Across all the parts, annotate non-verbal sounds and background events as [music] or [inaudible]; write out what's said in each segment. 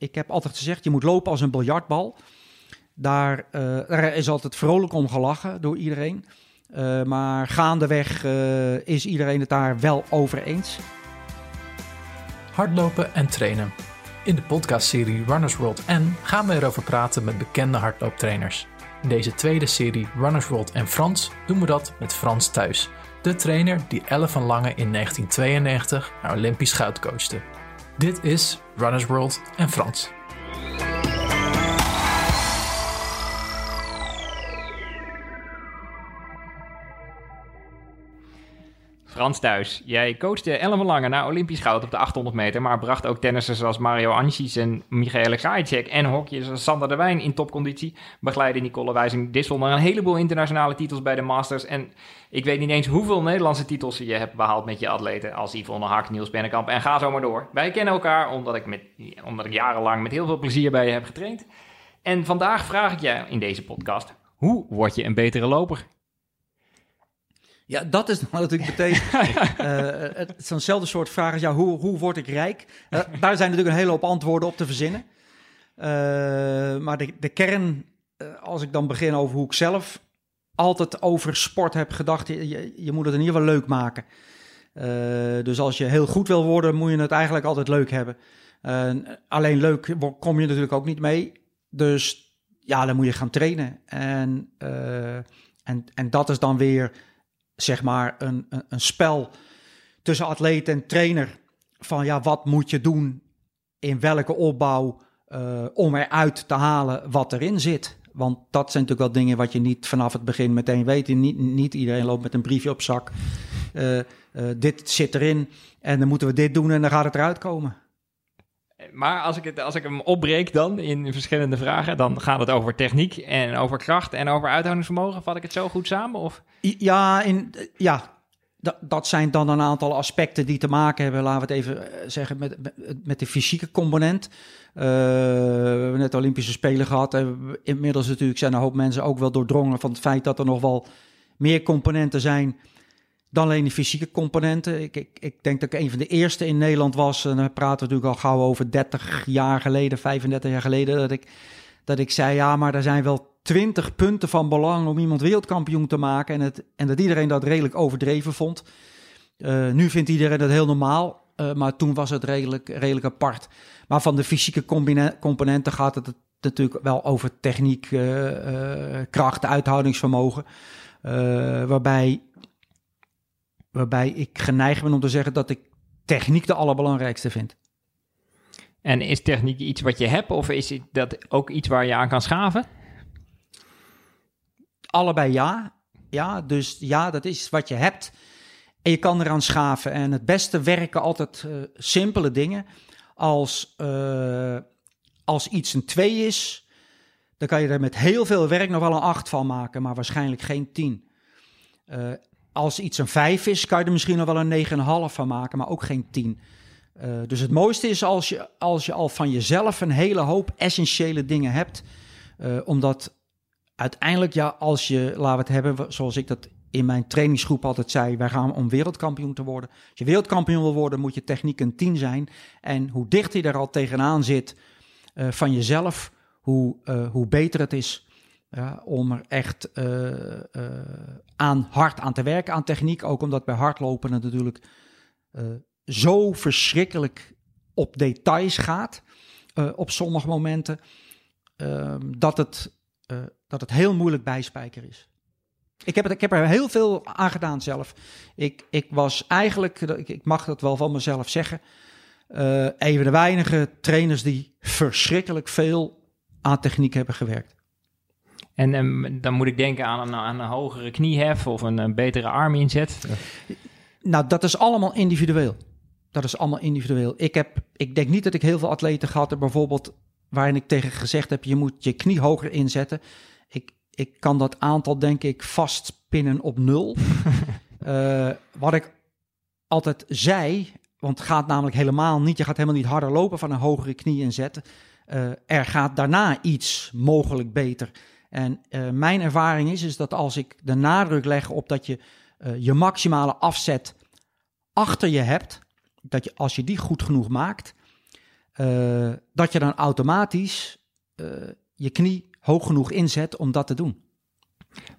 Ik heb altijd gezegd, je moet lopen als een biljartbal. Daar, uh, daar is altijd vrolijk om gelachen door iedereen. Uh, maar gaandeweg uh, is iedereen het daar wel over eens. Hardlopen en trainen. In de podcastserie Runners World N gaan we erover praten met bekende hardlooptrainers. In deze tweede serie Runners World en Frans doen we dat met Frans Thuis, de trainer die Elle van Lange in 1992 naar Olympisch goud coachte. Dit is Runners World en Frans. Frans Thuis, jij coachte Ellen Lange naar Olympisch goud op de 800 meter, maar bracht ook tennissers zoals Mario Ančić en Michaela Krajicek en hokjes als Sander de Wijn in topconditie. Begeleidde Nicole Wijzing Dissel naar een heleboel internationale titels bij de Masters. En ik weet niet eens hoeveel Nederlandse titels je hebt behaald met je atleten als Yvonne Hak, Niels Bennekamp en ga zo maar door. Wij kennen elkaar omdat ik, met, omdat ik jarenlang met heel veel plezier bij je heb getraind. En vandaag vraag ik je in deze podcast, hoe word je een betere loper? Ja, dat is natuurlijk meteen uh, het zo'nzelfde soort vraag als ja, hoe, hoe word ik rijk? Uh, [laughs] daar zijn natuurlijk een hele hoop antwoorden op te verzinnen. Uh, maar de, de kern, als ik dan begin over hoe ik zelf altijd over sport heb gedacht, je, je moet het in ieder geval leuk maken. dus als je heel goed wil worden, moet je het eigenlijk altijd leuk hebben. alleen leuk kom je natuurlijk ook niet mee. Dus ja, dan moet je gaan trainen. En, en, en dat is dan weer zeg maar een, een, een, spel tussen atleet en trainer. Van ja, wat moet je doen in welke opbouw uh, om eruit te halen wat erin zit. Want dat zijn natuurlijk wel dingen wat je niet vanaf het begin meteen weet. Niet, niet iedereen loopt met een briefje op zak. Uh, uh, dit zit erin en dan moeten we dit doen en dan gaat het eruit komen. Maar als ik, het, als ik hem opbreek dan in verschillende vragen, dan gaat het over techniek en over kracht en over uithoudingsvermogen. Vat ik het zo goed samen? Of? Ja, in, ja dat, zijn dan een aantal aspecten die te maken hebben, laten we het even eh, zeggen, met, met, de fysieke component. Uh, we hebben net de Olympische Spelen gehad. En inmiddels natuurlijk zijn een hoop mensen ook wel doordrongen van het feit dat er nog wel meer componenten zijn dan alleen die fysieke componenten. Ik, ik, ik denk dat ik een van de eerste in Nederland was. En dan praten we natuurlijk al gauw over 30 jaar geleden, 35 jaar geleden. Dat ik, dat ik zei: ja, maar er zijn wel 20 punten van belang om iemand wereldkampioen te maken. En, het, en dat iedereen dat redelijk overdreven vond. Uh, nu vindt iedereen dat heel normaal. Uh, maar toen was het redelijk, redelijk apart. Maar van de fysieke componenten gaat het natuurlijk wel over techniek, uh, kracht, uithoudingsvermogen. waarbij waarbij ik geneigd ben om te zeggen dat ik techniek de allerbelangrijkste vind. En is techniek iets wat je hebt of is dat ook iets waar je aan kan schaven? Allebei ja. Ja, dus ja, dat is wat je hebt. En je kan eraan schaven. En het beste werken altijd uh, simpele dingen. Als, uh, als iets een 2 is, dan kan je er met heel veel werk nog wel een 8 van maken, maar waarschijnlijk geen 10. Uh, als iets een 5 is, kan je er misschien nog wel een 9,5 van maken, maar ook geen 10. Uh, dus het mooiste is als je, als je al van jezelf een hele hoop essentiële dingen hebt. Uh, omdat uiteindelijk, ja, als je, laten het hebben, zoals ik dat in mijn trainingsgroep altijd zei, wij gaan om wereldkampioen te worden. Als je wereldkampioen wil worden, moet je techniek een 10 zijn. En hoe dichter je er al tegenaan zit uh, van jezelf, hoe, hoe beter het is. Ja, om er echt uh, uh, aan hard aan te werken, aan techniek. Ook omdat bij hardlopen het natuurlijk uh, zo verschrikkelijk op details gaat. op sommige momenten. Ehm, dat, het, dat het heel moeilijk bijspijker is. Ik heb, het, ik heb er heel veel aan gedaan zelf. Ik, ik was eigenlijk, ik, ik mag dat wel van mezelf zeggen. een van de weinige trainers die verschrikkelijk veel aan techniek hebben gewerkt. En um, dan moet ik denken aan een, aan een hogere kniehef of een, een betere arminzet. Ja. Nou, dat is allemaal individueel. Dat is allemaal individueel. Ik, heb, ik denk niet dat ik heel veel atleten gehad heb, bijvoorbeeld waarin ik tegen gezegd heb: je moet je knie hoger inzetten. Ik, ik kan dat aantal, denk ik, vastpinnen op nul. uh, [laughs] wat ik altijd zei, want het gaat namelijk helemaal niet, je gaat helemaal niet harder lopen van een hogere knie inzetten. Uh, er gaat daarna iets mogelijk beter. En uh, mijn ervaring is, is dat als ik de nadruk leg op dat je uh, je maximale afzet achter je hebt, dat je als je die goed genoeg maakt, eh, dat je dan automatisch eh, je knie hoog genoeg inzet om dat te doen.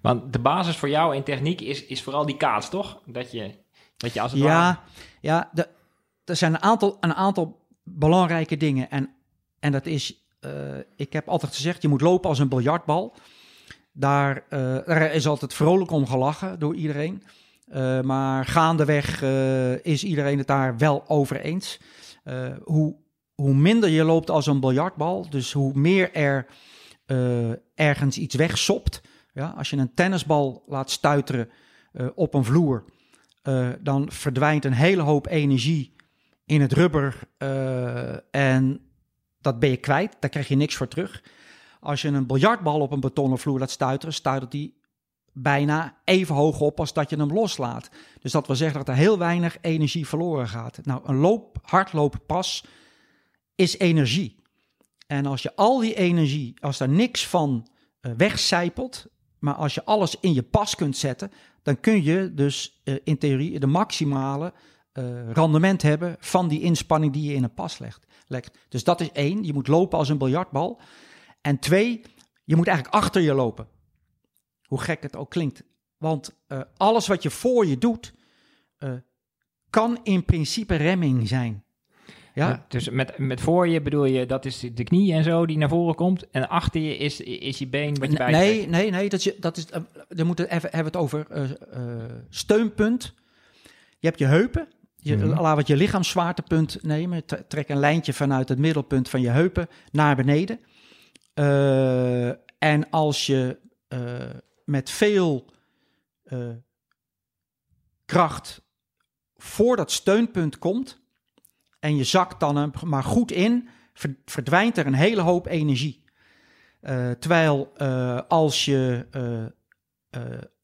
Want de basis voor jou in techniek is, is vooral die kaats, toch? Dat je, dat je als het ja, ware... ja de, er zijn een aantal, een aantal belangrijke dingen. En, en dat is, eh, ik heb altijd gezegd, je moet lopen als een biljartbal. Daar, eh, is altijd vrolijk om gelachen door iedereen. Eh, maar gaandeweg is iedereen het daar wel over eens. hoe, hoe minder je loopt als een biljartbal, dus hoe meer er ergens iets wegsopt. Ja, als je een tennisbal laat stuiteren op een vloer, dan verdwijnt een hele hoop energie in het rubber en dat ben je kwijt. Daar krijg je niks voor terug. Als je een biljartbal op een betonnen vloer laat stuiteren, stuitert die bijna even hoog op als dat je hem loslaat. Dus dat wil zeggen dat er heel weinig energie verloren gaat. Nou, een loop, hardlooppas is energie. En als je al die energie, als daar niks van uh, wegcijpelt, maar als je alles in je pas kunt zetten, dan kun je dus uh, in theorie de maximale uh, rendement hebben van die inspanning die je in een pas legt. legt. Dus dat is één, je moet lopen als een biljartbal. En twee, je moet eigenlijk achter je lopen. Hoe gek het ook klinkt. Want uh, alles wat je voor je doet, uh, kan in principe remming zijn. Ja? ja? dus met, met voor je bedoel je, dat is de knie en zo die naar voren komt. En achter je is, is je been wat je bij Nee, nee, nee. Dat is, dat is, uh, we moeten even hebben het over steunpunt. Je hebt je heupen. Je, mm -hmm. Laten we het je lichaamszwaartepunt nemen. Trek een lijntje vanuit het middelpunt van je heupen naar beneden. Uh, en als je uh, met veel uh, kracht voor dat steunpunt komt en je zakt dan maar goed in, verdwijnt er een hele hoop energie. terwijl als je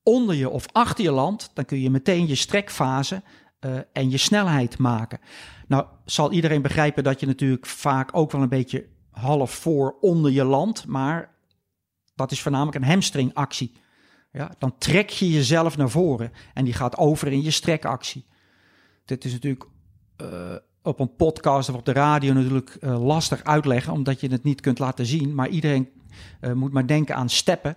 onder je of achter je landt, dan kun je meteen je strekfase en je snelheid maken. Nou, zal iedereen begrijpen dat je natuurlijk vaak ook wel een beetje half voor onder je land, maar dat is voornamelijk een hamstringactie. Ja, dan trek je jezelf naar voren en die gaat over in je strekactie. Dit is natuurlijk uh, op een podcast of op de radio natuurlijk uh, lastig uitleggen, omdat je het niet kunt laten zien. Maar iedereen moet maar denken aan steppen.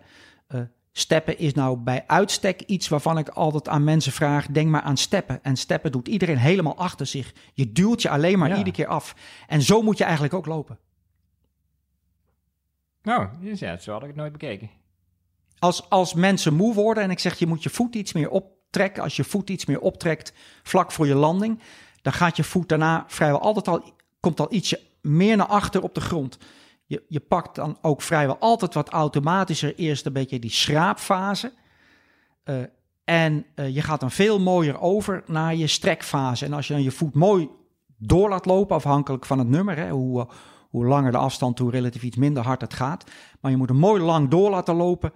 Steppen is nou bij uitstek iets waarvan ik altijd aan mensen vraag: denk maar aan steppen. En steppen doet iedereen helemaal achter zich. Je duwt je alleen maar ja. iedere keer af. En zo moet je eigenlijk ook lopen. Nou, ja, zo had ik het nooit bekeken. Als, als mensen moe worden en ik zeg je moet je voet iets meer optrekken, als je voet iets meer optrekt vlak voor je landing, dan gaat je voet daarna vrijwel altijd al, komt al ietsje meer naar achter op de grond. Je, je pakt dan ook vrijwel altijd wat automatischer eerst een beetje die schraapfase. Uh, en uh, je gaat dan veel mooier over naar je strekfase. En als je dan je voet mooi door laat lopen, afhankelijk van het nummer, hoe, hoe langer de afstand, hoe relatief iets minder hard het gaat. Maar je moet hem mooi lang door laten lopen,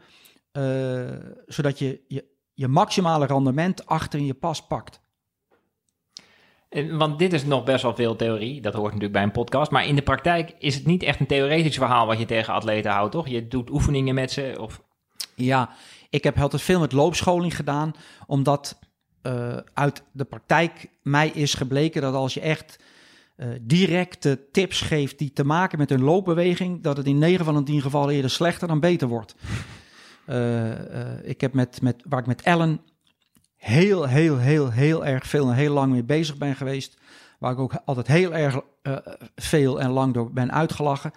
zodat je, je je maximale rendement achter in je pas pakt. Want dit is nog best wel veel theorie, dat hoort natuurlijk bij een podcast. Maar in de praktijk is het niet echt een theoretisch verhaal wat je tegen atleten houdt, toch? Je doet oefeningen met ze of... Ja, ik heb altijd veel met loopscholing gedaan, omdat uh, uit de praktijk mij is gebleken dat als je echt uh, directe tips geeft die te maken met een loopbeweging, dat het in 9 van de 10 gevallen eerder slechter dan beter wordt. Uh, [laughs] ik heb met, met, waar ik met Ellen heel, heel, heel, heel erg veel en heel lang mee bezig ben geweest, waar ik ook altijd heel erg veel en lang door ben uitgelachen,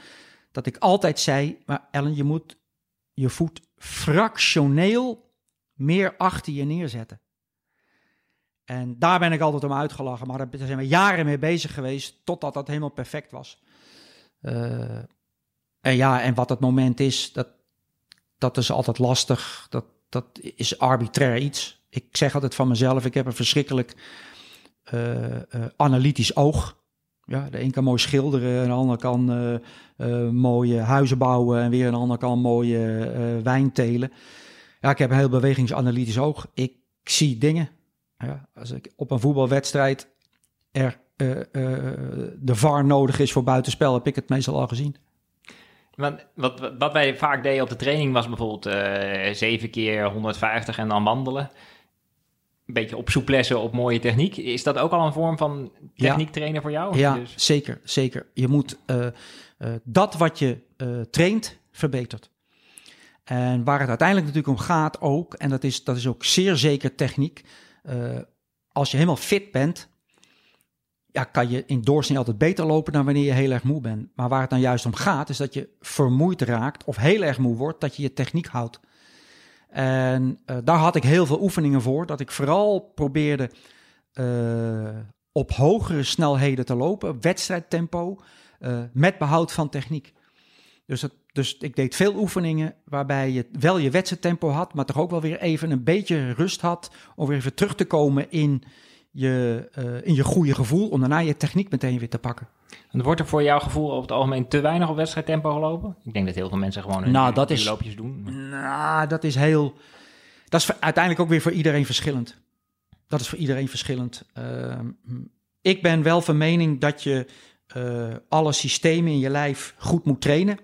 dat ik altijd zei, maar Ellen, je moet je voet fractioneel meer achter je neerzetten. En daar ben ik altijd om uitgelachen. Maar daar zijn we jaren mee bezig geweest totdat dat helemaal perfect was. Uh, en ja, en wat het moment is, dat, dat is altijd lastig. Dat, dat is arbitrair iets. Ik zeg altijd van mezelf, ik heb een verschrikkelijk uh, uh, analytisch oog. Ja, de een kan mooi schilderen, de ander kan mooie huizen bouwen en weer een ander kan mooie wijn telen. Ja, ik heb een heel bewegingsanalytisch oog. Ik zie dingen ja, als ik op een voetbalwedstrijd er de VAR nodig is voor buitenspel, heb ik het meestal al gezien. Want wat, wat wij vaak deden op de training was bijvoorbeeld 7 keer 150 en dan wandelen. Een beetje op souplesse, op mooie techniek. Is dat ook al een vorm van techniek trainen voor jou? Ja, Dus- zeker, zeker. Je moet eh, eh, dat wat je eh, traint, verbetert. En waar het uiteindelijk natuurlijk om gaat ook, en dat is, dat is ook zeer zeker techniek. als je helemaal fit bent, ja, kan je in doorsnee altijd beter lopen dan wanneer je heel erg moe bent. Maar waar het dan juist om gaat, is dat je vermoeid raakt of heel erg moe wordt, dat je je techniek houdt. En eh, daar had ik heel veel oefeningen voor, dat ik vooral probeerde eh, op hogere snelheden te lopen, wedstrijdtempo, eh, met behoud van techniek. Dus, dus ik deed veel oefeningen waarbij je wel je wedstrijdtempo had, maar toch ook wel weer even een beetje rust had om weer even terug te komen in je, in je goede gevoel, om daarna je techniek meteen weer te pakken. En wordt er voor jouw gevoel over het algemeen te weinig op wedstrijdtempo gelopen? Ik denk dat heel veel mensen gewoon hun Nou, dat is- loopjes doen. Nou, dat is heel. Dat is uiteindelijk ook weer voor iedereen verschillend. Dat is voor iedereen verschillend. Ehm, ik ben wel van mening dat je eh, alle systemen in je lijf goed moet trainen.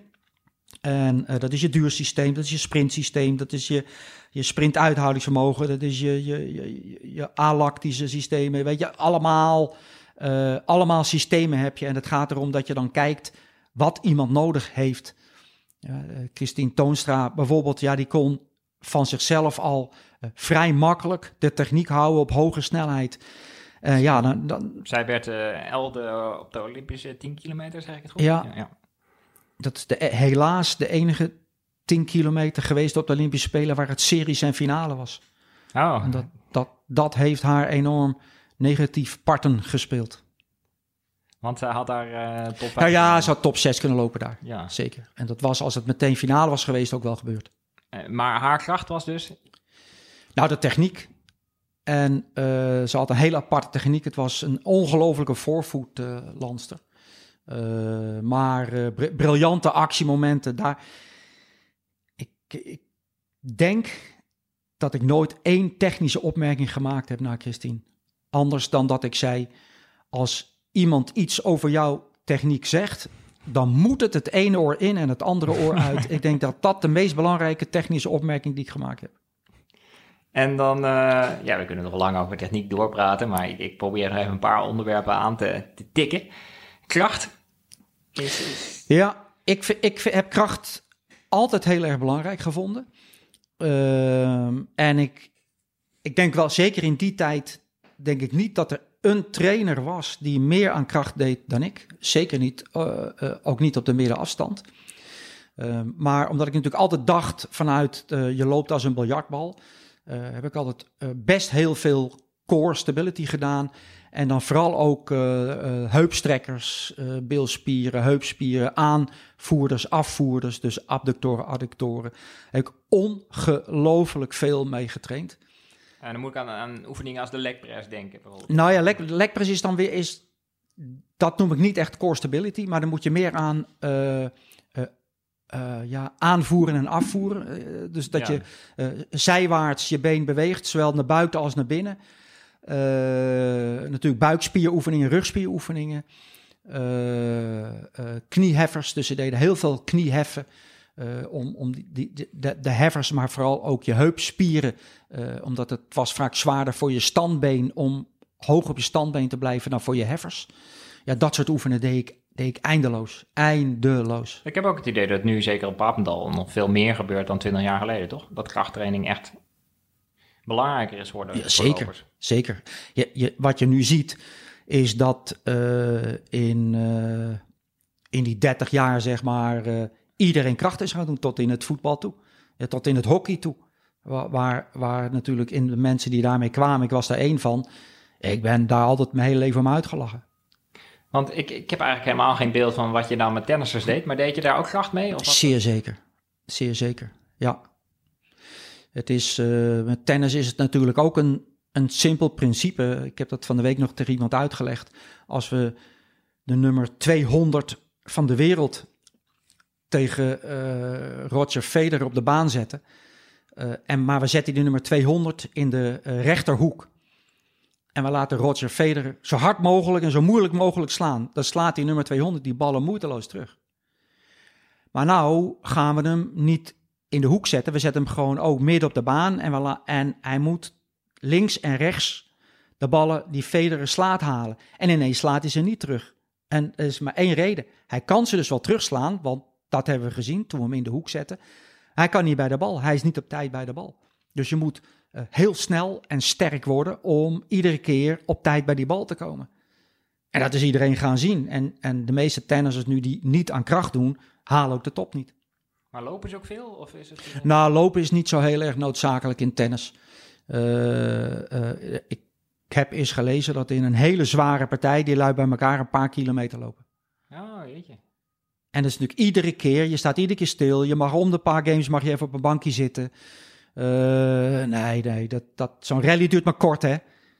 En eh, dat is je duursysteem, dat is je sprintsysteem, dat is je, je sprintuithoudingsvermogen, dat is je, je, je, je alactische systemen. Weet je, allemaal, eh, allemaal systemen heb je. En het gaat erom dat je dan kijkt wat iemand nodig heeft. Ja, eh, Christine Toonstra bijvoorbeeld, ja, die kon van zichzelf al eh, vrij makkelijk de techniek houden op hoge snelheid. Ja, dan, dan, Zij werd elde op de Olympische 10 kilometer, zeg ik het goed? Ja. ja, ja. dat is de, helaas de enige 10 kilometer geweest op de Olympische Spelen waar het series en finale was. Oh, En dat, dat, dat heeft haar enorm negatief parten gespeeld. want zij had daar eh top 5. Nou ja, ze had top 6 kunnen lopen daar. Ja. Zeker. En dat was, als het meteen finale was geweest, ook wel gebeurd. Eh, maar haar kracht was dus... Nou, de techniek. En eh, ze had een hele aparte techniek. Het was een ongelofelijke voorvoetlandster. Maar br- briljante actiemomenten. Daar, ik, ik denk dat ik nooit één technische opmerking gemaakt heb naar Christine. Anders dan dat ik zei, als iemand iets over jouw techniek zegt, dan moet het het ene oor in en het andere oor [laughs] uit. ik denk dat dat de meest belangrijke technische opmerking die ik gemaakt heb. En dan, eh, ja, we kunnen nog lang over techniek doorpraten, maar ik, ik probeer er even een paar onderwerpen aan te, te tikken. Kracht. Is, is- Ja, ik, vind- ik heb kracht altijd heel erg belangrijk gevonden. Ehm, en ik, ik denk wel, zeker in die tijd, denk ik niet dat er een trainer was die meer aan kracht deed dan ik. Zeker niet, eh, eh, ook niet op de middenafstand. Ehm, maar omdat ik natuurlijk altijd dacht vanuit eh, je loopt als een biljartbal, heb ik altijd best heel veel core stability gedaan. En dan vooral ook heupstrekkers, bilspieren, heupspieren, aanvoerders, afvoerders, dus abductoren, adductoren. Heb ik ongelooflijk veel mee getraind. En dan moet ik aan, aan oefeningen als de leg press denken bijvoorbeeld. Nou ja, leg, legpress is dan weer, is, dat noem ik niet echt core stability, maar dan moet je meer aan eh, eh, eh, ja, aanvoeren en afvoeren. Eh, dus dat Ja. je eh, zijwaarts je been beweegt, zowel naar buiten als naar binnen. Eh, natuurlijk buikspieroefeningen, rugspieroefeningen. eh, eh, knieheffers, dus ze deden heel veel knieheffen. Eh, om om die, die, de, de heffers, maar vooral ook je heupspieren. eh, omdat het was vaak zwaarder voor je standbeen om hoog op je standbeen te blijven dan voor je heffers. Ja, dat soort oefeningen deed ik, deed ik eindeloos. Eindeloos. Ik heb ook het idee dat nu, zeker op Papendal, nog veel meer gebeurt dan 20 jaar geleden, toch? Dat krachttraining echt belangrijker is geworden. Ja, zeker. Zeker. Je, je, wat je nu ziet, is dat eh, in, in die 30 jaar, zeg maar, iedereen kracht is gaan doen, tot in het voetbal toe. Ja, tot in het hockey toe. Waar, waar, waar natuurlijk in de mensen die daarmee kwamen, ik was daar één van. Ik ben daar altijd mijn hele leven om uitgelachen. Want ik, ik heb eigenlijk helemaal geen beeld van wat je nou met tennissers deed, maar deed je daar ook kracht mee? Of? Zeer zeker. Zeer zeker, ja. Het is, eh, met tennis is het natuurlijk ook een, een simpel principe. Ik heb dat van de week nog tegen iemand uitgelegd. Als we de nummer 200 van de wereld tegen eh, Roger Federer op de baan zetten. eh, en, maar we zetten die nummer 200 in de eh, rechterhoek. En we laten Roger Federer zo hard mogelijk en zo moeilijk mogelijk slaan. Dan slaat die nummer 200 die ballen moeiteloos terug. Maar nou gaan we hem niet in de hoek zetten. We zetten hem gewoon ook midden op de baan. En, we en hij moet links en rechts de ballen die Federer slaat halen. En ineens slaat hij ze niet terug. En er is maar één reden. Hij kan ze dus wel terugslaan, want dat hebben we gezien toen we hem in de hoek zetten. Hij kan niet bij de bal. Hij is niet op tijd bij de bal. Dus je moet uh, heel snel en sterk worden om iedere keer op tijd bij die bal te komen. En dat is iedereen gaan zien. En, en de meeste tennissers nu die niet aan kracht doen, halen ook de top niet. Maar lopen ze ook veel? Of is het. Nou, lopen is niet zo heel erg noodzakelijk in tennis. Uh, ik heb eens gelezen dat in een hele zware partij die lui bij elkaar een paar kilometer lopen. En dat is natuurlijk iedere keer, je staat iedere keer stil. Je mag om de paar games mag je even op een bankje zitten. Uh, nee, nee, dat, dat, zo'n rally duurt maar kort, hè.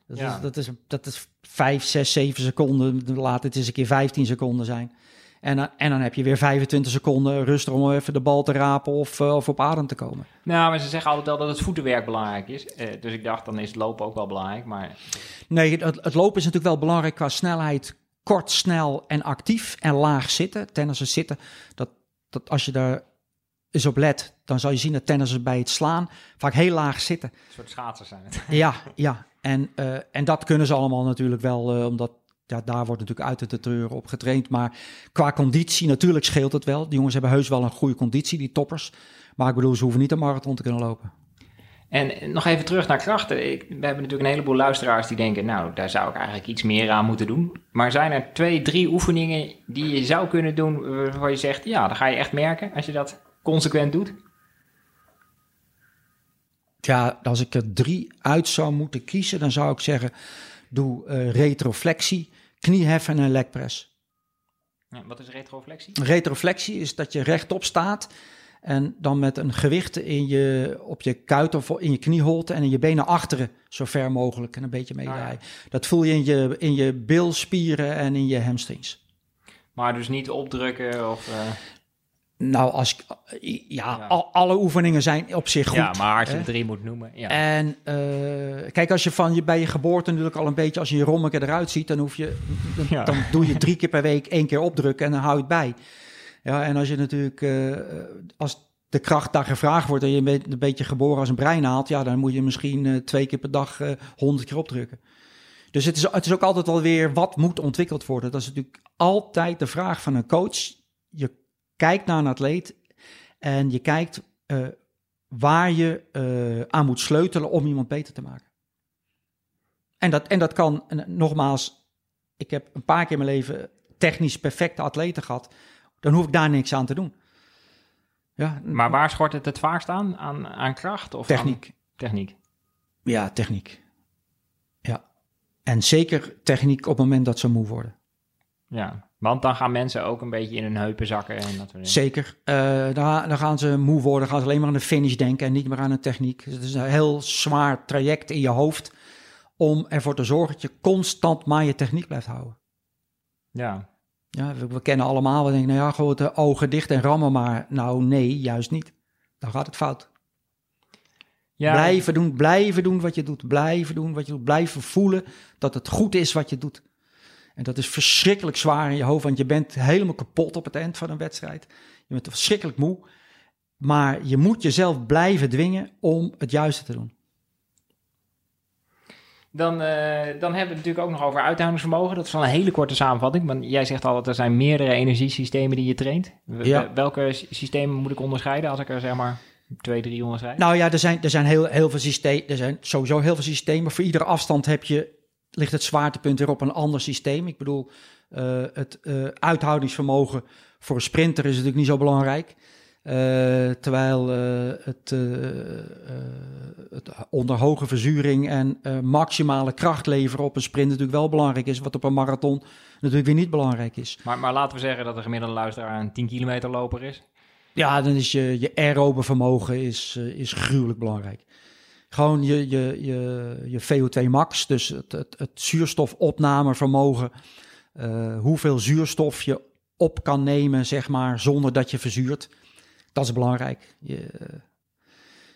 Dat, ja. is, dat, is, dat is 5, 6, 7 seconden. Laat het eens een keer 15 seconden zijn. En, uh, en dan heb je weer 25 seconden rust om even de bal te rapen of, uh, of op adem te komen. Nou, maar ze zeggen altijd wel dat het voetenwerk belangrijk is. Uh, dus ik dacht, dan is het lopen ook wel belangrijk. Maar... Nee, het, het lopen is natuurlijk wel belangrijk qua snelheid. Kort, snel en actief en laag zitten. Tennissers zitten, dat, dat als je daar eens op let, dan zal je zien dat tennissers bij het slaan vaak heel laag zitten. Een soort schaatsers zijn het. Ja, [laughs] ja. En, uh, en dat kunnen ze allemaal natuurlijk wel, uh, omdat ja, daar wordt natuurlijk uit de treuren op getraind. Maar qua conditie, natuurlijk scheelt het wel. Die jongens hebben heus wel een goede conditie, die toppers. Maar ik bedoel, ze hoeven niet een marathon te kunnen lopen. En nog even terug naar krachten. Ik, we hebben natuurlijk een heleboel luisteraars die denken, nou, daar zou ik eigenlijk iets meer aan moeten doen. Maar zijn er twee, drie oefeningen die je zou kunnen doen waarvan je zegt, ja, dan ga je echt merken als je dat consequent doet? Ja, als ik er drie uit zou moeten kiezen, dan zou ik zeggen: doe uh, retroflexie, knieheffen en legpress. Ja, wat is retroflexie? Retroflexie is dat je rechtop staat en dan met een gewicht in je, op je kuit of in je knieholte en in je benen achteren, zo ver mogelijk en een beetje meedraaien. Ah, ja. Dat voel je in je, in je bilspieren en in je hamstrings. Maar dus niet opdrukken of... Uh... Nou, als ja, ja. Al, alle oefeningen zijn op zich goed. Ja, maar als je er drie moet noemen. Ja. En uh, kijk, als je van je bij je geboorte natuurlijk al een beetje als je je rommeke eruit ziet, dan hoef je, dan, [laughs] ja. dan, doe je drie keer per week één keer opdrukken en dan hou je het bij. Ja, en als je natuurlijk, uh, als de kracht daar gevraagd wordt en je bent een beetje geboren als een breinaald, ja, dan moet je misschien uh, twee keer per dag honderd keer opdrukken. Dus het is, het is ook altijd wel weer wat moet ontwikkeld worden. Dat is natuurlijk altijd de vraag van een coach. Je kijkt naar een atleet en je kijkt waar je aan moet sleutelen om iemand beter te maken. En dat, en dat kan, nogmaals, ik heb een paar keer in mijn leven technisch perfecte atleten gehad. Dan hoef ik daar niks aan te doen. Ja, maar waar schort het het vaakst aan? Aan, aan kracht? Of techniek. Aan techniek? Ja, techniek. Ja. En zeker techniek op het moment dat ze moe worden. Ja, want dan gaan mensen ook een beetje in hun heupen zakken. En dat Zeker. Uh, dan, dan, gaan ze moe worden, gaan ze alleen maar aan de finish denken en niet meer aan de techniek. Dus het is een heel zwaar traject in je hoofd om ervoor te zorgen dat je constant maar je techniek blijft houden. Ja. Ja, we, we kennen allemaal, we denken, nou ja, gewoon de ogen dicht en rammen maar. Nou nee, juist niet. Dan gaat het fout. Ja, blijven doen, blijven doen wat je doet, blijven doen wat je doet, blijven voelen dat het goed is wat je doet. En dat is verschrikkelijk zwaar in je hoofd, want je bent helemaal kapot op het eind van een wedstrijd. Je bent verschrikkelijk moe. Maar je moet jezelf blijven dwingen om het juiste te doen. Dan, uh, dan hebben we het natuurlijk ook nog over uithoudingsvermogen. Dat is wel een hele korte samenvatting. Want jij zegt al dat er zijn meerdere energiesystemen die je traint. Ja. Welke systemen moet ik onderscheiden als ik er zeg maar twee, drie onderscheid? Nou ja, er zijn, er zijn heel, heel veel systemen. Er zijn sowieso heel veel systemen. Voor iedere afstand heb je ligt het zwaartepunt weer op een ander systeem. Ik bedoel, uh, het uh, uithoudingsvermogen voor een sprinter is natuurlijk niet zo belangrijk. Uh, terwijl het, het, onder hoge verzuring en maximale kracht leveren op een sprint natuurlijk wel belangrijk is, wat op een marathon natuurlijk weer niet belangrijk is. Maar, maar laten we zeggen dat de gemiddelde luisteraar een 10 kilometer loper is. Ja, dan is je, je aerobe vermogen is, is gruwelijk belangrijk. Gewoon je, je, je, je VO2 max, dus het, het, het zuurstofopnamevermogen. Uh, hoeveel zuurstof je op kan nemen, zeg maar, zonder dat je verzuurt. Dat is belangrijk. Je,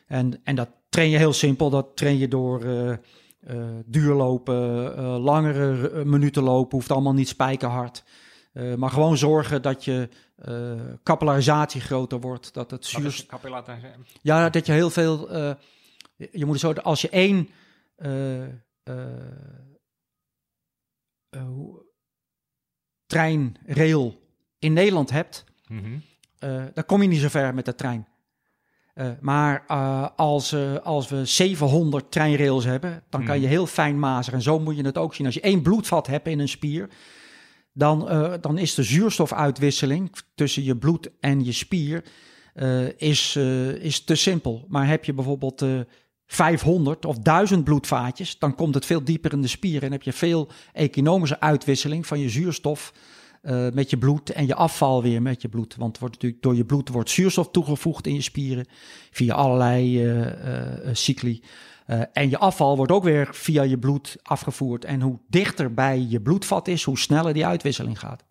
en, en dat train je heel simpel. Dat train je door uh, uh, duurlopen, langere minuten lopen. Hoeft allemaal niet spijkerhard. maar gewoon zorgen dat je capillarisatie groter wordt. Dat het zuurstof... Ja, dat je heel veel je moet zo, als je één eh, eh, eh, treinrail in Nederland hebt, Mhm. Eh, dan kom je niet zo ver met de trein. Eh, maar eh, als, als we 700 treinrails hebben, dan kan Mhm. je heel fijn mazen. En zo moet je het ook zien. Als je één bloedvat hebt in een spier, dan, dan is de zuurstofuitwisseling tussen je bloed en je spier is, is te simpel. Maar heb je bijvoorbeeld eh 500 of 1000 bloedvaatjes, dan komt het veel dieper in de spier en heb je veel economische uitwisseling van je zuurstof eh, met je bloed en je afval weer met je bloed. Want wordt natuurlijk door je bloed wordt zuurstof toegevoegd in je spieren via allerlei eh, eh, cycli. En je afval wordt ook weer via je bloed afgevoerd. En hoe dichter bij je bloedvat is, hoe sneller die uitwisseling gaat.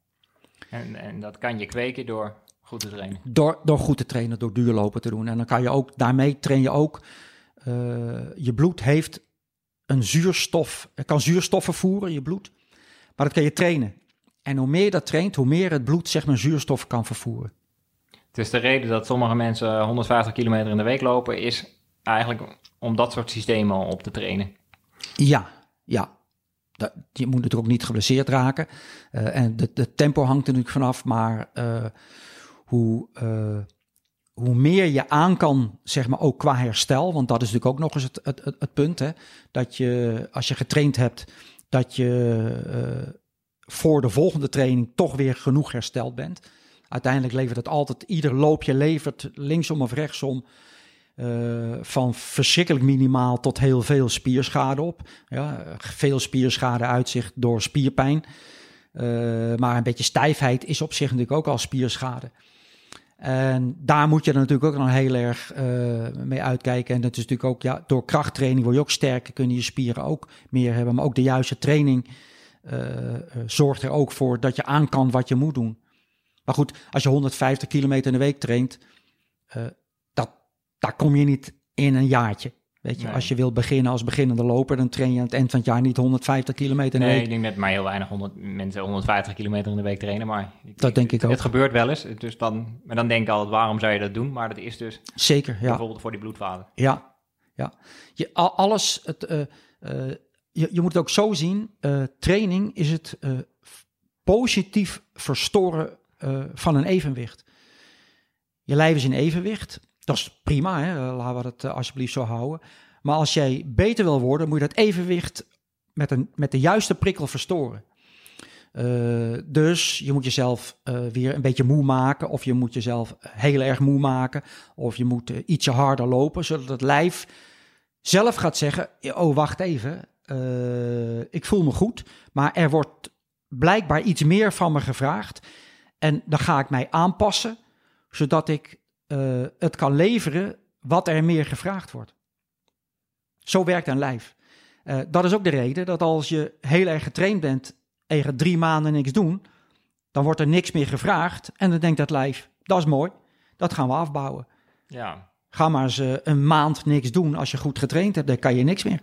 En, en dat kan je kweken door goed te trainen. Door, door goed te trainen, door duurlopen te doen. En dan kan je ook, daarmee train je ook, je bloed heeft een zuurstof, het kan zuurstof vervoeren, je bloed. Maar dat kan je trainen. En hoe meer je dat traint, hoe meer het bloed zeg maar zuurstof kan vervoeren. Het is de reden dat sommige mensen 150 kilometer in de week lopen, is eigenlijk om dat soort systemen al op te trainen. Ja, ja. Dat, je moet natuurlijk ook niet geblesseerd raken. Eh, en de, de tempo hangt er natuurlijk vanaf. Maar eh, hoe, eh, hoe meer je aan kan, zeg maar ook qua herstel. Want dat is natuurlijk ook nog eens het, het, het, het punt. Hè, dat je, als je getraind hebt, dat je voor de volgende training toch weer genoeg hersteld bent. Uiteindelijk levert het altijd, ieder loopje levert linksom of rechtsom eh, van verschrikkelijk minimaal tot heel veel spierschade op. Ja, veel spierschade uitzicht door spierpijn. Eh, maar een beetje stijfheid is op zich natuurlijk ook al spierschade. En daar moet je dan natuurlijk ook dan heel erg eh, mee uitkijken. En dat is natuurlijk ook, ja, door krachttraining word je ook sterker, kunnen je spieren ook meer hebben. Maar ook de juiste training zorgt er ook voor dat je aan kan wat je moet doen. Maar goed, als je 150 kilometer in de week traint, eh, dat, daar kom je niet in een jaartje. Weet je, Nee. als je wilt beginnen als beginnende loper, dan train je aan het eind van het jaar niet 150 kilometer in de Nee, week. ik denk dat maar heel weinig 100, mensen 150 kilometer in de week trainen, maar... Dat denk ik ook. Het gebeurt wel eens, dus dan, maar dan denk ik altijd, waarom zou je dat doen? Maar dat is dus Zeker, ja. bijvoorbeeld voor die bloedvaten. Ja, ja. Je, al- alles, het, eh, eh, je, je moet het ook zo zien. eh, training is het eh, positief verstoren eh, van een evenwicht. Je lijf is in evenwicht. Dat is prima, hè? laten we dat alsjeblieft zo houden. Maar als jij beter wil worden, moet je dat evenwicht met, een, met de juiste prikkel verstoren. Dus je moet jezelf weer een beetje moe maken, of je moet jezelf heel erg moe maken, of je moet ietsje harder lopen, zodat het lijf zelf gaat zeggen: Oh, wacht even, eh, ik voel me goed, maar er wordt blijkbaar iets meer van me gevraagd. En dan ga ik mij aanpassen, zodat ik eh, het kan leveren wat er meer gevraagd wordt. Zo werkt een lijf. Eh, dat is ook de reden dat als je heel erg getraind bent en je gaat drie maanden niks doen, dan wordt er niks meer gevraagd. En dan denkt dat lijf, dat is mooi, dat gaan we afbouwen. Ja, Ga maar eens een maand niks doen als je goed getraind hebt, dan kan je niks meer.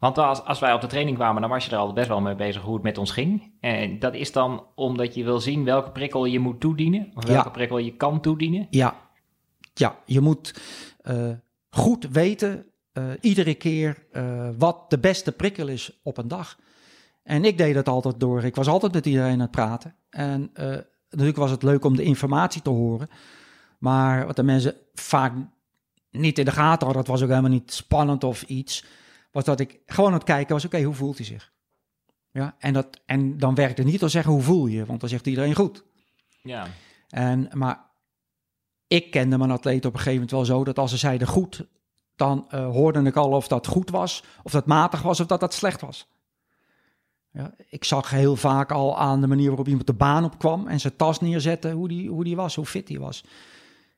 Want als, als wij op de training kwamen, dan was je er al best wel mee bezig hoe het met ons ging. En dat is dan omdat je wil zien welke prikkel je moet toedienen, of welke Ja. prikkel je kan toedienen. Ja, ja je moet eh, goed weten eh, iedere keer eh, wat de beste prikkel is op een dag. En ik deed dat altijd door, ik was altijd met iedereen aan het praten. En natuurlijk was het leuk om de informatie te horen. Maar wat de mensen vaak niet in de gaten hadden, dat was ook helemaal niet spannend of iets. Was dat ik gewoon aan het kijken was, oké, hoe voelt hij zich? Ja, en, dat, en dan werkt het niet te zeggen, hoe voel je? Want dan zegt iedereen goed. Ja, En, maar ik kende mijn atleet op een gegeven moment wel zo dat als ze zeiden goed, dan eh, hoorde ik al of dat goed was, of dat matig was, of dat dat slecht was. Ja, ik zag heel vaak al aan de manier waarop iemand de baan opkwam en zijn tas neerzette, hoe die, hoe die was, hoe fit die was.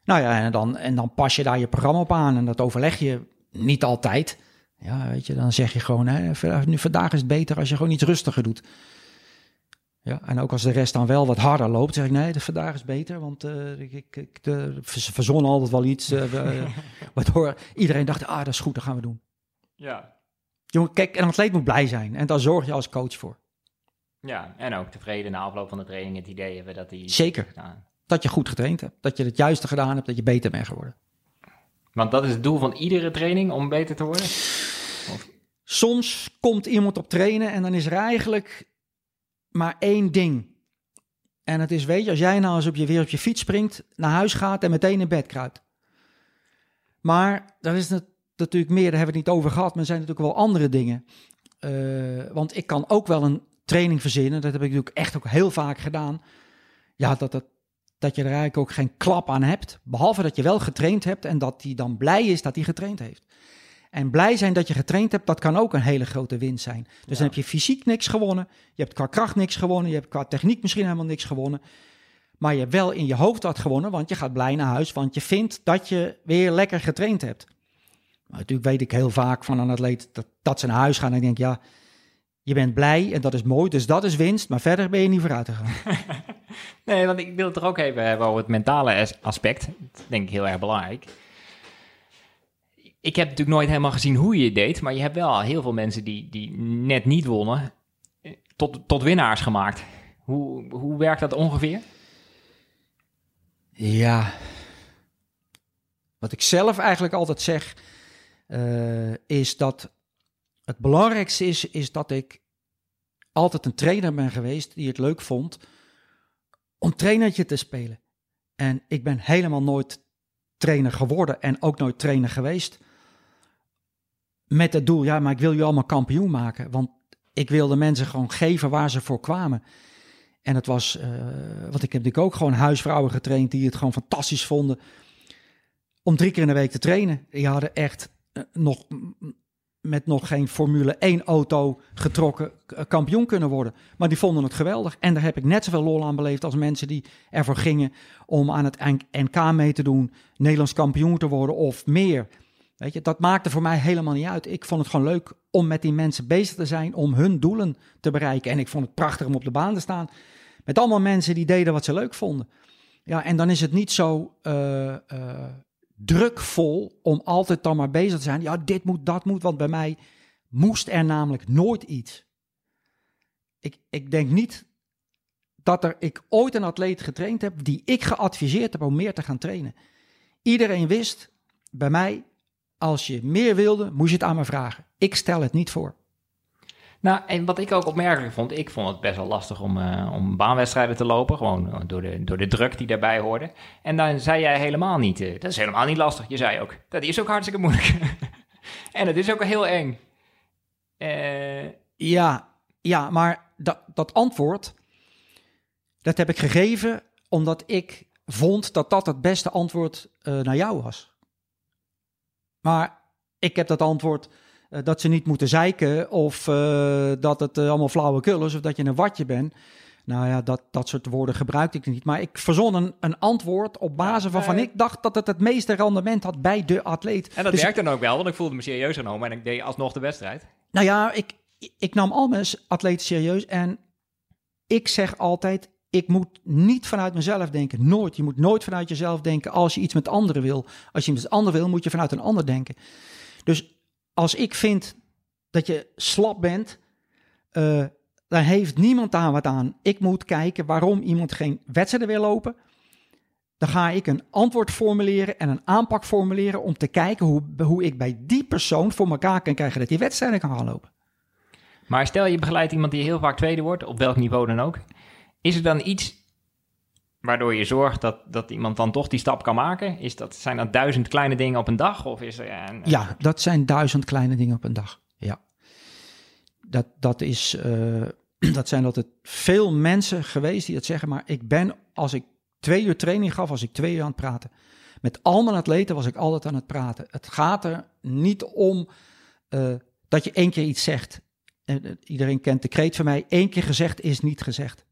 Nou ja, en dan, en dan pas je daar je programma op aan en dat overleg je niet altijd. Ja, weet je, dan zeg je gewoon, hè, nu vandaag is het beter als je gewoon iets rustiger doet. Ja, en ook als de rest dan wel wat harder loopt, zeg ik nee, de vandaag is beter, want eh, ik, ik, de, ze verzonnen altijd wel iets, eh, [laughs] waardoor iedereen dacht, ah, dat is goed, dat gaan we doen. ja. Jongen, kijk, een atleet moet blij zijn en daar zorg je als coach voor. Ja, en ook tevreden na afloop van de training het idee hebben dat hij... Zeker. gedaan. Dat je goed getraind hebt, dat je het juiste gedaan hebt, dat je beter bent geworden. Want dat is het doel van iedere training, om beter te worden? Soms komt iemand op trainen en dan is er eigenlijk maar één ding. En het is, weet je, als jij nou eens op je, weer op je fiets springt, naar huis gaat en meteen in bed kruipt. Maar daar is natuurlijk meer, daar hebben we het niet over gehad, maar er zijn natuurlijk wel andere dingen. Uh, want ik kan ook wel een training verzinnen, dat heb ik natuurlijk echt ook heel vaak gedaan. Ja, dat, dat, dat je er eigenlijk ook geen klap aan hebt, behalve dat je wel getraind hebt en dat hij dan blij is dat hij getraind heeft. En blij zijn dat je getraind hebt, dat kan ook een hele grote winst zijn. Dus dan heb je fysiek niks gewonnen, je hebt qua kracht niks gewonnen, je hebt qua techniek misschien helemaal niks gewonnen. Maar je hebt wel in je hoofd wat gewonnen, want je gaat blij naar huis, want je vindt dat je weer lekker getraind hebt. Maar natuurlijk weet ik heel vaak van een atleet dat, dat ze naar huis gaan en ik denk, ja, je bent blij en dat is mooi, dus dat is winst, maar verder ben je niet vooruit gegaan. [laughs] nee, want ik wil het er ook even hebben over het mentale aspect. Dat denk ik heel erg belangrijk. Ik heb natuurlijk nooit helemaal gezien hoe je het deed, maar je hebt wel heel veel mensen die, die net niet wonnen, eh, tot, tot winnaars gemaakt. Hoe, hoe werkt dat ongeveer? Ja, wat ik zelf eigenlijk altijd zeg, uh, is dat het belangrijkste is, is dat ik altijd een trainer ben geweest die het leuk vond om trainertje te spelen. En ik ben helemaal nooit trainer geworden en ook nooit trainer geweest. Met het doel, ja, maar ik wil je allemaal kampioen maken. Want ik wilde mensen gewoon geven waar ze voor kwamen. En het was, uh, want ik heb natuurlijk ook gewoon huisvrouwen getraind die het gewoon fantastisch vonden om drie keer in de week te trainen. Die hadden echt uh, nog met nog geen Formule 1 auto getrokken kampioen kunnen worden. Maar die vonden het geweldig. En daar heb ik net zoveel lol aan beleefd als mensen die ervoor gingen om aan het NK mee te doen, Nederlands kampioen te worden of meer. Weet je, dat maakte voor mij helemaal niet uit. Ik vond het gewoon leuk om met die mensen bezig te zijn, om hun doelen te bereiken. En ik vond het prachtig om op de baan te staan met allemaal mensen die deden wat ze leuk vonden. Ja, en dan is het niet zo uh, uh, drukvol om altijd dan maar bezig te zijn. Ja, dit moet, dat moet, want bij mij moest er namelijk nooit iets. Ik, ik denk niet dat er, ik ooit een atleet getraind heb die ik geadviseerd heb om meer te gaan trainen. Iedereen wist bij mij, als je meer wilde, moest je het aan me vragen. Ik stel het niet voor. Nou, en wat ik ook opmerkelijk vond, ik vond het best wel lastig om, uh, om baanwedstrijden te lopen, gewoon eh, door de, door de druk die daarbij hoorde. En dan zei jij helemaal niet, uh, dat is helemaal niet lastig. Je zei ook, dat is ook hartstikke moeilijk. [laughs] en het is ook heel eng. Uh... Ja, ja, maar dat, dat antwoord, dat heb ik gegeven omdat ik vond dat dat het beste antwoord naar jou was. Maar ik heb dat antwoord eh, dat ze niet moeten zeiken of uh, dat het uh, allemaal flauwekul is of dat je een watje bent. Nou ja, dat, dat soort woorden gebruikte ik niet. Maar ik verzon een, een antwoord op basis waarvan ik dacht dat het het meeste rendement had bij de atleet. En dat dus werkte dan ook wel, want ik voelde me serieus genomen en ik deed alsnog de wedstrijd. Nou ja, ik, ik nam al mijn atleten serieus en ik zeg altijd, ik moet niet vanuit mezelf denken. Nooit. Je moet nooit vanuit jezelf denken als je iets met anderen wil. Als je iets met anderen wil, moet je vanuit een ander denken. Dus als ik vind dat je slap bent, uh, dan heeft niemand daar wat aan. Ik moet kijken waarom iemand geen wedstrijden wil lopen. Dan ga ik een antwoord formuleren en een aanpak formuleren om te kijken hoe, hoe ik bij die persoon voor elkaar kan krijgen dat die wedstrijden kan gaan lopen. Maar stel je begeleidt iemand die heel vaak tweede wordt, op welk niveau dan ook. Is er dan iets waardoor je zorgt dat, dat iemand dan toch die stap kan maken? Is dat, zijn dat duizend kleine dingen op een dag? Of is ja, dat zijn duizend kleine dingen op een dag. Ja. Dat, dat, is, uh, [clears throat] dat zijn altijd veel mensen geweest die dat zeggen. Maar ik ben, als ik twee uur training gaf, was ik twee uur aan het praten. Met al mijn atleten was ik altijd aan het praten. Het gaat er niet om uh, dat je één keer iets zegt. Uh, iedereen kent de kreet van mij. Eén keer gezegd is niet gezegd.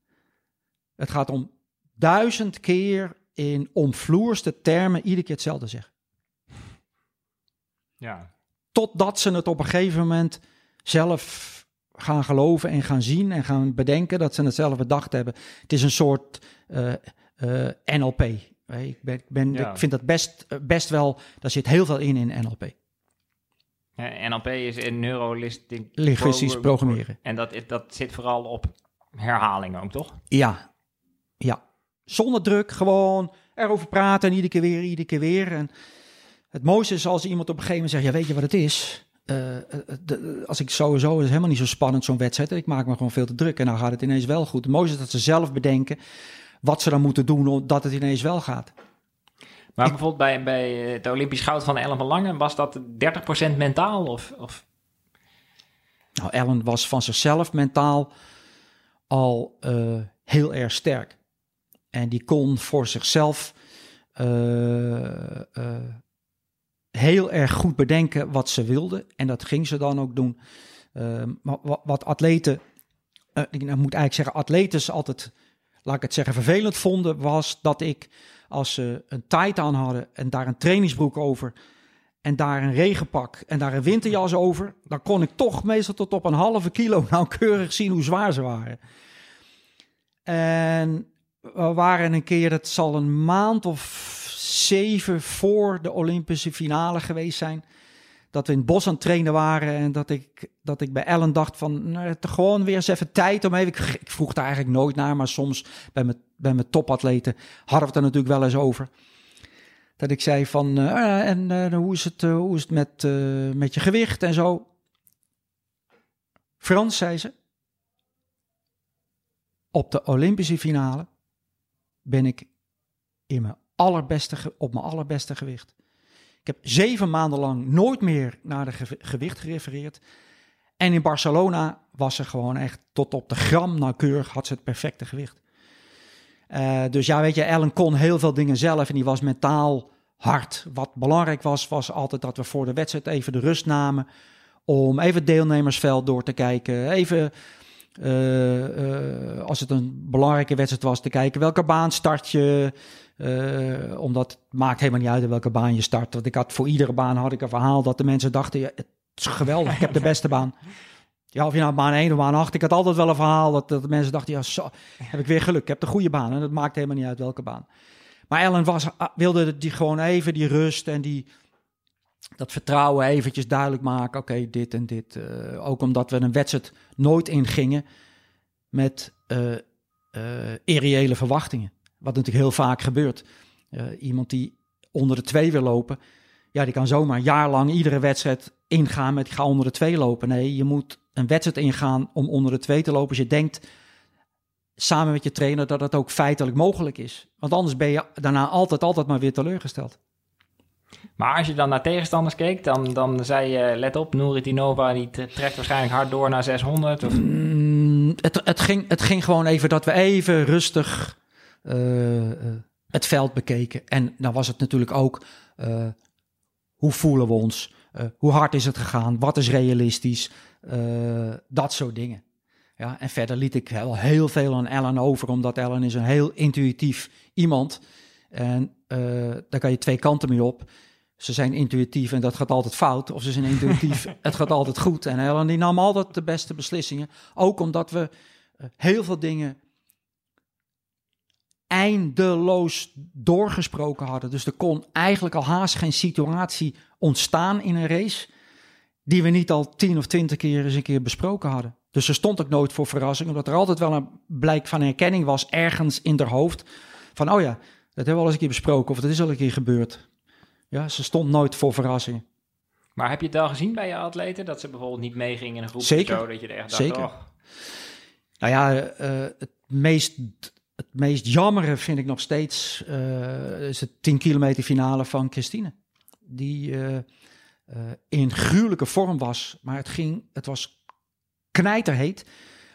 Het gaat om duizend keer in omvloerste termen iedere keer hetzelfde zeggen. Ja. Totdat ze het op een gegeven moment zelf gaan geloven en gaan zien en gaan bedenken dat ze het zelf bedacht hebben. Het is een soort uh, uh, NLP. Ik, ben, ben ja. ik vind dat best, best wel, daar zit heel veel in in NLP. Ja, NLP is in neurolistisch programmeren. En dat, dat zit vooral op herhaling ook, toch? Ja, ja zonder druk, gewoon erover praten en iedere keer weer, iedere keer weer. En het mooiste is als iemand op een gegeven moment zegt, ja weet je wat het is? eh, eh, de- als ik sowieso is helemaal niet zo spannend zo'n wedstrijd. Ik maak me gewoon veel te druk en dan gaat het ineens wel goed. Het mooiste is dat ze zelf bedenken wat ze dan moeten doen omdat het ineens wel gaat. Maar bijvoorbeeld bij, bij het Olympisch goud van Ellen van Langen, was dat 30% mentaal? Of, of Nou, Ellen was van zichzelf mentaal al eh, heel erg sterk. En die kon voor zichzelf eh, eh, heel erg goed bedenken wat ze wilde. En dat ging ze dan ook doen. Eh, maar wat, atleten, eh, ik nou, moet eigenlijk zeggen, atleten altijd, laat ik het zeggen, vervelend vonden, was dat ik als ze een tight aan hadden en daar een trainingsbroek over en daar een regenpak en daar een winterjas over, dan kon ik toch meestal tot op een halve kilo [laughs] nauwkeurig zien hoe zwaar ze waren. En we waren een keer, dat zal een maand of zeven voor de Olympische finale geweest zijn, dat we in het bos aan het trainen waren en dat ik, dat ik bij Ellen dacht van, nou, gewoon weer eens even tijd om even, ik, vroeg daar eigenlijk nooit naar, maar soms bij mijn, bij mijn topatleten hadden we het er natuurlijk wel eens over. Dat ik zei van, eh, en eh, hoe is het, eh, hoe is het met, met je gewicht en zo. Frans, zei ze, op de Olympische finale ben ik in mijn allerbeste, op mijn allerbeste gewicht. Ik heb zeven maanden lang nooit meer naar de ge- gewicht gerefereerd. En in Barcelona was ze gewoon echt tot op de gram nauwkeurig, had ze het perfecte gewicht. Eh, dus ja, weet je, Ellen kon heel veel dingen zelf en die was mentaal hard. Wat belangrijk was, was altijd dat we voor de wedstrijd even de rust namen om even het deelnemersveld door te kijken. Even, als het een belangrijke wedstrijd was, te kijken welke baan start je. Eh, omdat het maakt helemaal niet uit welke baan je start. Want ik had voor iedere baan had ik een verhaal dat de mensen dachten, ja, het is geweldig, ik heb de beste baan. Ja, of je nou baan 1 of baan 8. Ik had altijd wel een verhaal dat, dat de mensen dachten, ja, zo, heb ik weer geluk. Ik heb de goede baan. En het maakt helemaal niet uit welke baan. Maar Ellen was, ah, wilde die gewoon even die rust en die, dat vertrouwen eventjes duidelijk maken. Oké, dit en dit. Eh, ook omdat we een wedstrijd nooit ingingen met eh, irreële verwachtingen. Wat natuurlijk heel vaak gebeurt. Iemand die onder de twee wil lopen, ja, die kan zomaar jaarlang iedere wedstrijd ingaan met ga onder de twee lopen. Nee, je moet een wedstrijd ingaan om onder de twee te lopen. Als je denkt samen met je trainer dat het ook feitelijk mogelijk is. Want anders ben je daarna altijd, altijd maar weer teleurgesteld. Maar als je dan naar tegenstanders keek, dan, dan zei je, let op, Nuritinova die trekt waarschijnlijk hard door naar 600. Of, Mm, het, het, ging, het ging gewoon even dat we even rustig eh, eh, het veld bekeken. En dan was het natuurlijk ook, eh, hoe voelen we ons? Hoe hard is het gegaan? Wat is realistisch? Dat soort dingen. Ja, en verder liet ik wel heel veel aan Ellen over, omdat Ellen is een heel intuïtief iemand. En eh, daar kan je twee kanten mee op. Ze zijn intuïtief en dat gaat altijd fout. Of ze zijn intuïtief, [laughs] het gaat altijd goed. En Ellen die nam altijd de beste beslissingen. Ook omdat we eh, heel veel dingen eindeloos doorgesproken hadden. Dus er kon eigenlijk al haast geen situatie ontstaan in een race... die we niet al tien of twintig keer eens een keer besproken hadden. Dus er stond ook nooit voor verrassing... omdat er altijd wel een blijk van herkenning was ergens in haar hoofd... van oh ja, hebben we al eens een keer besproken... of dat is al een keer gebeurd. Ja, ze stond nooit voor verrassingen. maar heb je het al gezien bij je atleten, dat ze bijvoorbeeld niet meegingen in een groep Zeker. zo, dat je er echt dacht, Zeker. oh, Nou ja, eh, het, meest, het meest jammere vind ik nog steeds eh, is het 10 kilometer finale van Christine. Die eh, in gruwelijke vorm was, maar het, ging, het was knijterheet.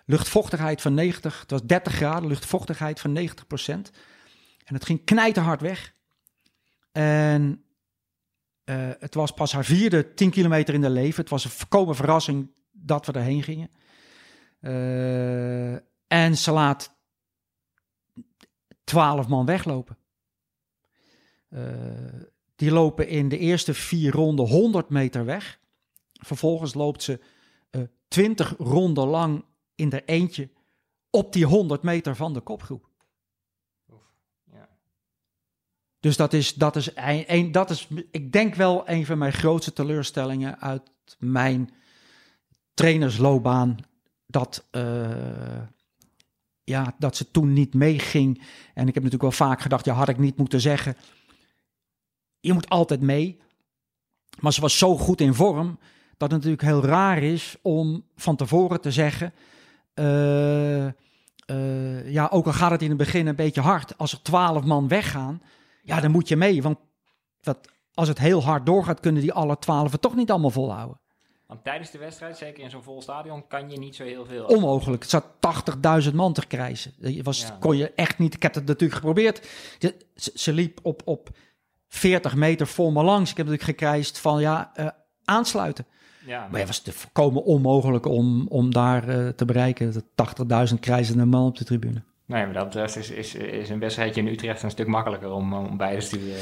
Luchtvochtigheid van 90, het was 30 graden, luchtvochtigheid van 90 procent. En het ging knijterhard weg. En eh, het was pas haar vierde 10 kilometer in de leven. Het was een voorkomen verrassing dat we erheen gingen. Eh, en ze laat twaalf man weglopen. Eh, die lopen in de eerste vier ronden 100 meter weg. Vervolgens loopt ze 20 ronden lang in de eentje op die 100 meter van de kopgroep. ja. Dus dat is, dat is, dat is, ik denk wel een van mijn grootste teleurstellingen uit mijn trainersloopbaan. Dat, eh, ja, dat ze toen niet meeging. En ik heb natuurlijk wel vaak gedacht, ja, had ik niet moeten zeggen. Je moet altijd mee. Maar ze was zo goed in vorm dat het natuurlijk heel raar is om van tevoren te zeggen. eh, eh, ja, ook al gaat het in het begin een beetje hard. Als er twaalf man weggaan, ja, dan moet je mee. Want wat, als het heel hard doorgaat, kunnen die alle twaalf het toch niet allemaal volhouden. Want tijdens de wedstrijd, zeker in zo'n vol stadion, kan je niet zo heel veel. Onmogelijk. Het zat 80.000 man te krijgen. Was, Ja. kon je echt niet. Ik heb het natuurlijk geprobeerd. De- ze, ze liep op, op 40 meter voor me langs. Ik heb natuurlijk gekrijsd van ja, eh, aansluiten. Ja, Maar het was te voorkomen onmogelijk om, om daar eh, te bereiken. De 80.000 krijzende man op de tribune. Nee, maar dat betreft is, is, is een wedstrijdje in Utrecht een stuk makkelijker om, om beide te doen.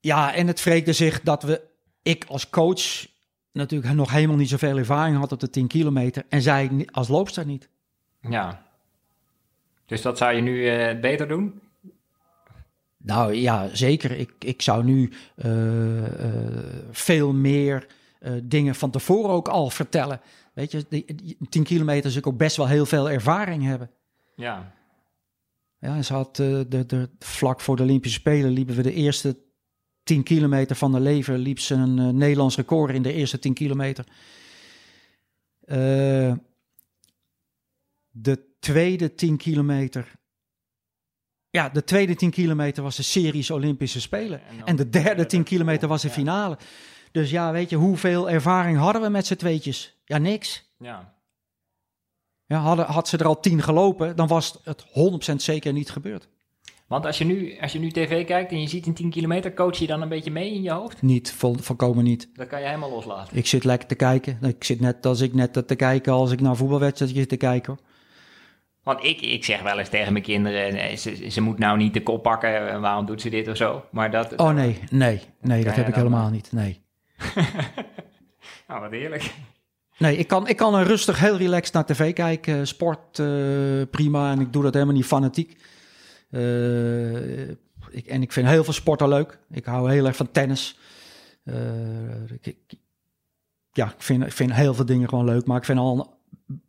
Ja, en het wreekte zich dat we, ik als coach, natuurlijk nog helemaal niet zoveel ervaring had op de 10 kilometer. En zij als loopster niet. Ja. Dus dat zou je nu eh, beter doen? Nou ja, zeker. Ik, ik zou nu eh, eh, veel meer dingen van tevoren ook al vertellen. Weet je, die, die 10 kilometer is ook best wel heel veel ervaring hebben. Ja. Ja, ze had eh, de, de, vlak voor de Olympische Spelen liepen we de eerste 10 kilometer van de leven. Liep ze een eh, Nederlands record in de eerste 10 kilometer. Eh, de tweede 10 kilometer. Ja, de tweede 10 kilometer was de series Olympische Spelen. dan- En de derde 10 kilometer was de Ja. finale. Dus ja, weet je, hoeveel ervaring hadden we met z'n tweetjes? Ja, niks. Ja. Ja, hadden, had ze er al 10 gelopen, dan was het 100% zeker niet gebeurd. Want als je, nu, als je nu tv kijkt en je ziet een 10 kilometer, coach je dan een beetje mee in je hoofd? Niet, vol, volkomen niet. Dat kan je helemaal loslaten. Ik zit lekker te kijken. Ik zit net als ik net te kijken als ik naar een voetbalwedstrijd zit te kijken. hoor. Want ik, ik zeg wel eens tegen mijn kinderen, eh, ze, ze moet nou niet de kop pakken, eh, waarom doet ze dit of zo? Maar dat... Oh nee, nee, nee, dat heb ik helemaal niet. Nee. [laughs] Nou, wat heerlijk. Nee, ik kan, ik kan er rustig heel relaxed naar tv kijken. Sport, eh, prima. En ik doe dat helemaal niet fanatiek. Eh, ik, en ik vind heel veel sporten leuk. Ik hou heel erg van tennis. Eh, ik, ja, ik vind, ik vind heel veel dingen gewoon leuk. Maar ik vind al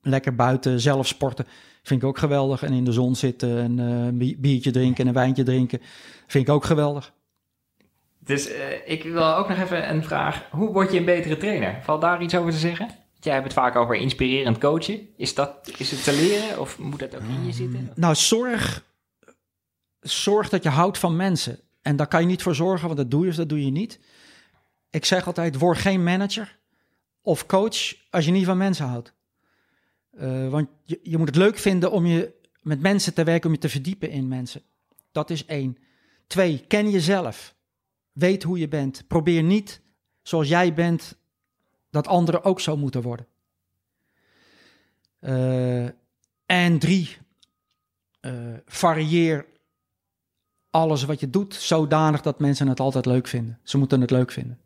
lekker buiten zelf sporten. Vind ik ook geweldig. En in de zon zitten en een bi- biertje drinken en een wijntje drinken. Vind ik ook geweldig. Dus ik wil ook nog even een vraag. Hoe word je een betere trainer? Valt daar iets over te zeggen? Jij hebt het vaak over inspirerend coachen. Is, dat, is het te leren of moet dat ook in je zitten? Nou, zorg, zorg dat je houdt van mensen. En daar kan je niet voor zorgen, want dat doe je of dat doe je niet. Ik zeg altijd, word geen manager of coach als je niet van mensen houdt. Eh, want je, je moet het leuk vinden om je met mensen te werken, om je te verdiepen in mensen. Dat is één. Twee, ken jezelf. Weet hoe je bent. Probeer niet, zoals jij bent, dat anderen ook zo moeten worden. Eh, en drie, eh, varieer alles wat je doet zodanig dat mensen het altijd leuk vinden. Ze moeten het leuk vinden.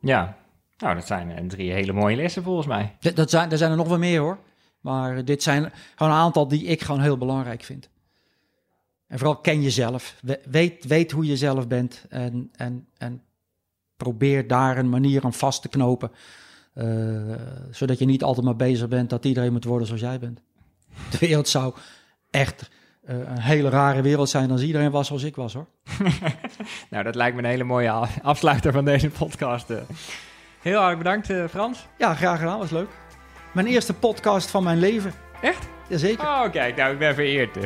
Ja. Nou, dat zijn eh, drie hele mooie lessen volgens mij. D- Dat zijn, er zijn er nog wel meer hoor. Maar dit zijn gewoon een aantal die ik gewoon heel belangrijk vind. En vooral ken jezelf. We- Weet, weet hoe je zelf bent. En, en, en probeer daar een manier aan vast te knopen. eh, zodat je niet altijd maar bezig bent dat iedereen moet worden zoals jij bent. De wereld zou echt eh, een hele rare wereld zijn als iedereen was zoals ik was hoor. [laughs] Nou, dat lijkt me een hele mooie afsluiter van deze podcast. eh. Heel hartelijk bedankt, Frans. Ja, graag gedaan. Was leuk. Mijn eerste podcast van mijn leven. Echt? Jazeker. Oh, kijk, nou, ik ben vereerd.